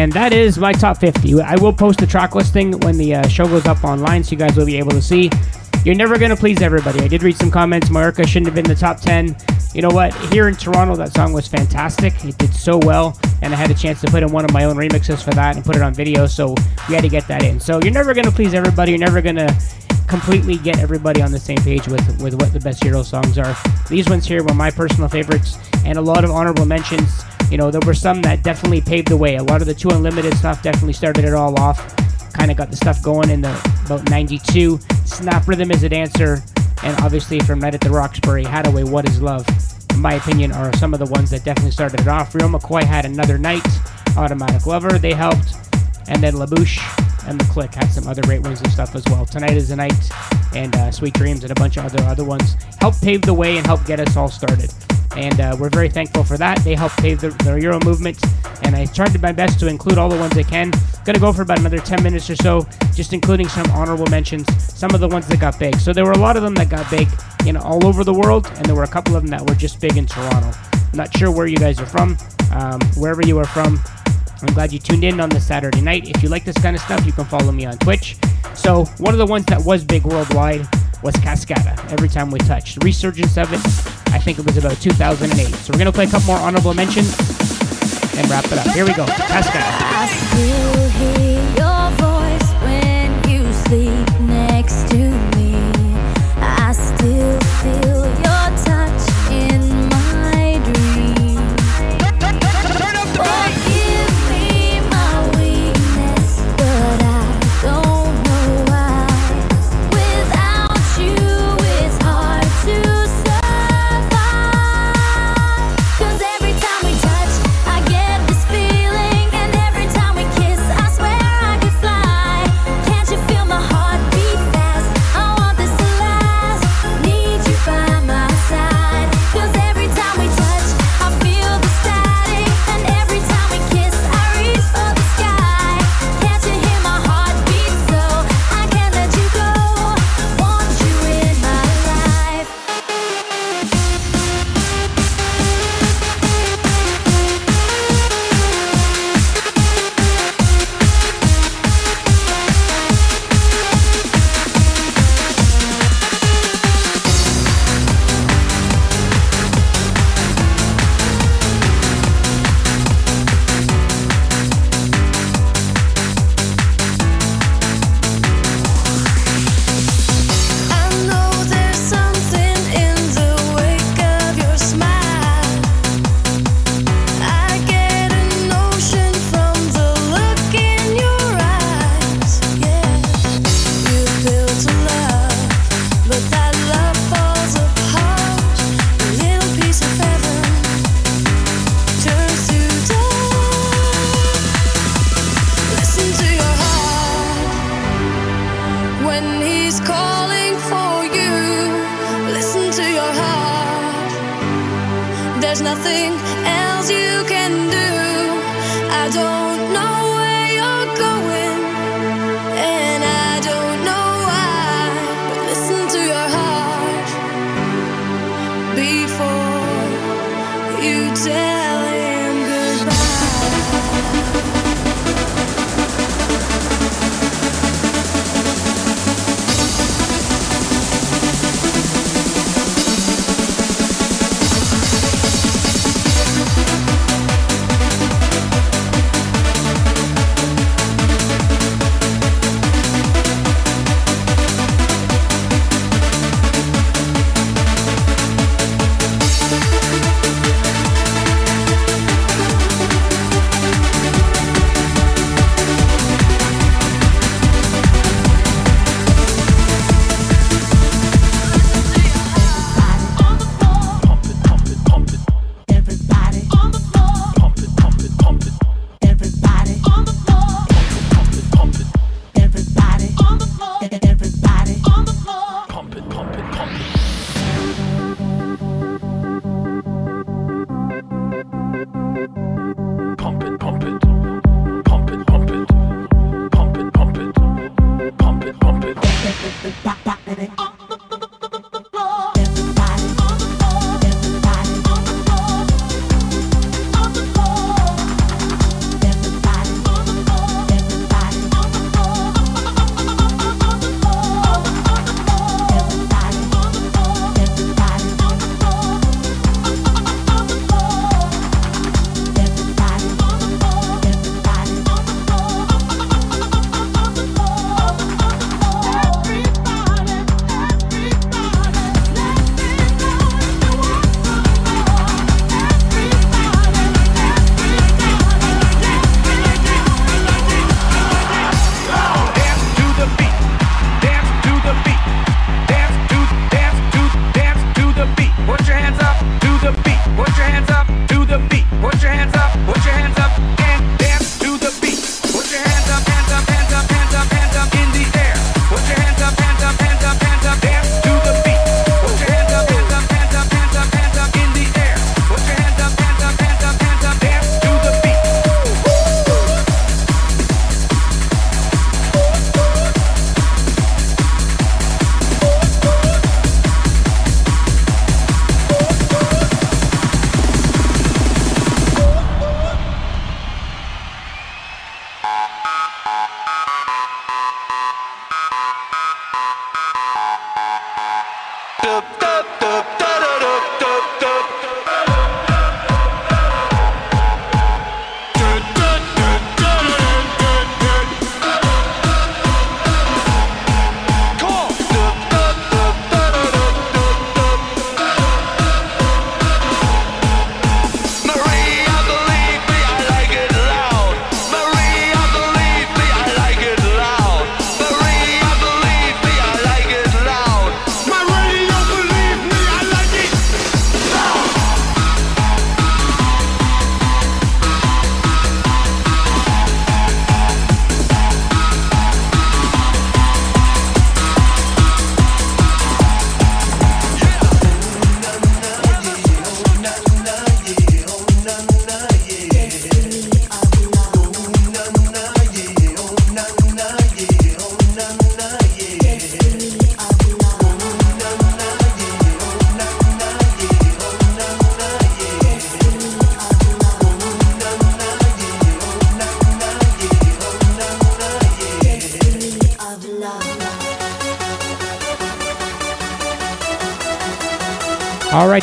And that is my top 50. I will post the track listing when the uh, show goes up online so you guys will be able to see. You're never going to please everybody. I did read some comments. Mallorca shouldn't have been in the top 10. You know what? Here in Toronto, that song was fantastic. It did so well. And I had a chance to put in one of my own remixes for that and put it on video. So we had to get that in. So you're never going to please everybody. You're never going to completely get everybody on the same page with with what the best Euro songs are. These ones here were my personal favorites, and a lot of honorable mentions. You know, there were some that definitely paved the way. A lot of the 2 Unlimited stuff definitely started it all off. Kind of got the stuff going in the about '92. Snap Rhythm is a dancer, and obviously from Night at the Roxbury, Hadaway, What Is Love. In my opinion, are some of the ones that definitely started it off. Real McCoy had Another Night, Automatic Lover. They helped and then LaBouche and the Click had some other great ones and stuff as well. Tonight is the night, and uh, Sweet Dreams and a bunch of other other ones helped pave the way and help get us all started. And uh, we're very thankful for that. They helped pave the, the Euro movement, and I tried my best to include all the ones I can. Gonna go for about another 10 minutes or so, just including some honorable mentions, some of the ones that got big. So there were a lot of them that got big, in all over the world, and there were a couple of them that were just big in Toronto. I'm not sure where you guys are from, um, wherever you are from. I'm glad you tuned in on this Saturday night. If you like this kind of stuff, you can follow me on Twitch. So, one of the ones that was big worldwide was Cascada. Every time we touched, resurgence of it. I think it was about 2008. So we're gonna play a couple more honorable mentions and wrap it up. Here we go, Cascada.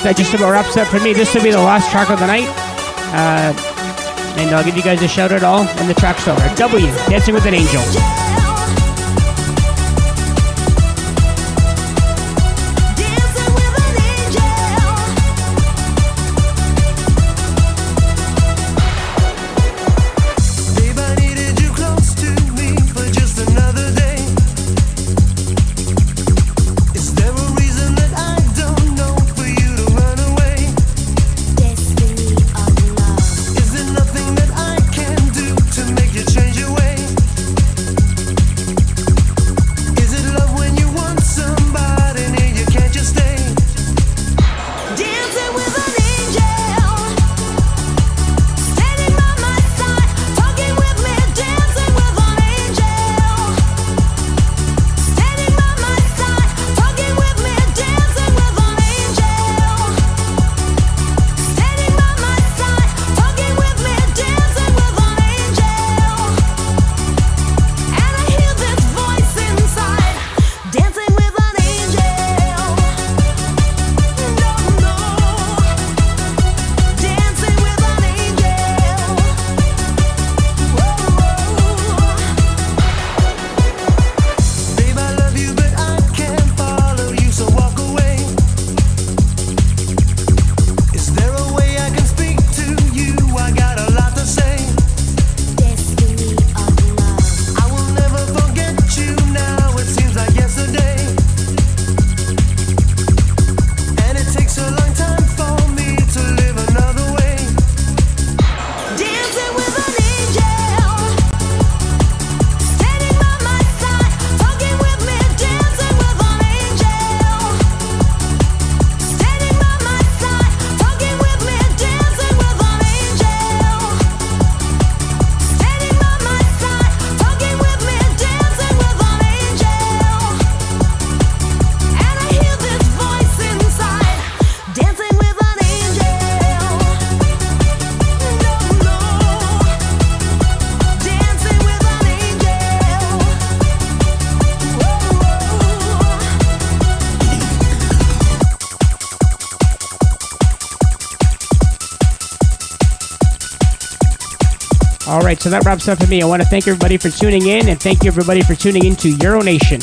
That just about wraps up for me. This will be the last track of the night. Uh, and I'll give you guys a shout out all when the track's over. Double You, Dancing with an Angel. Right, so that wraps up for me. I want to thank everybody for tuning in, and thank you everybody for tuning in to Euronation.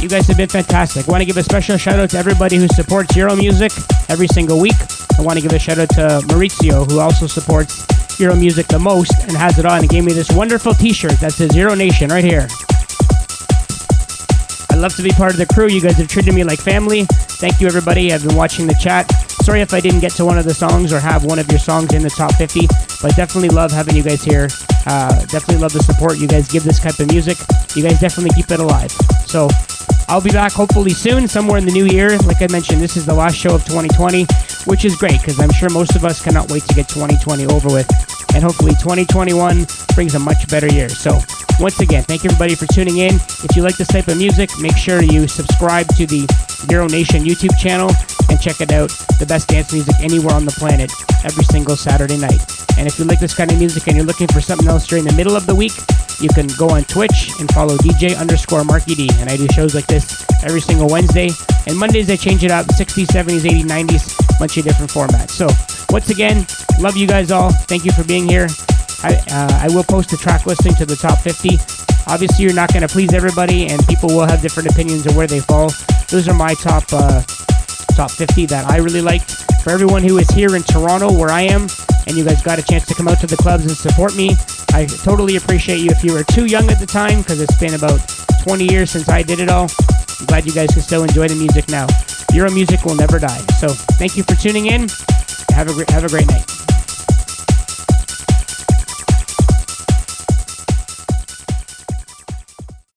You guys have been fantastic. I want to give a special shout out to everybody who supports Euro music every single week. I want to give a shout out to Maurizio, who also supports Euro music the most and has it on and gave me this wonderful T-shirt that says Euro Nation right here. I love to be part of the crew. You guys have treated me like family. Thank you, everybody. I've been watching the chat. Sorry if I didn't get to one of the songs or have one of your songs in the top 50, but definitely love having you guys here. Uh, definitely love the support you guys give this type of music. You guys definitely keep it alive. So I'll be back hopefully soon, somewhere in the new year. Like I mentioned, this is the last show of 2020, which is great because I'm sure most of us cannot wait to get 2020 over with. And hopefully 2021 brings a much better year. So once again, thank you everybody for tuning in. If you like this type of music, make sure you subscribe to the Euro Nation YouTube channel and check it out. The best dance music anywhere on the planet every single Saturday night. And if you like this kind of music and you're looking for something else during the middle of the week, you can go on Twitch and follow DJ underscore Marky D. And I do shows like this every single Wednesday. And Mondays I change it up 60s, 70s, 80s, 90s, bunch of different formats. So once again, love you guys all. Thank you for being here. I, uh, I will post a track listing to the top 50. Obviously, you're not going to please everybody, and people will have different opinions of where they fall. Those are my top uh, top 50 that I really liked. For everyone who is here in Toronto, where I am, and you guys got a chance to come out to the clubs and support me, I totally appreciate you. If you were too young at the time, because it's been about 20 years since I did it all, I'm glad you guys can still enjoy the music now. Euro music will never die. So thank you for tuning in. Have a great, have a great night.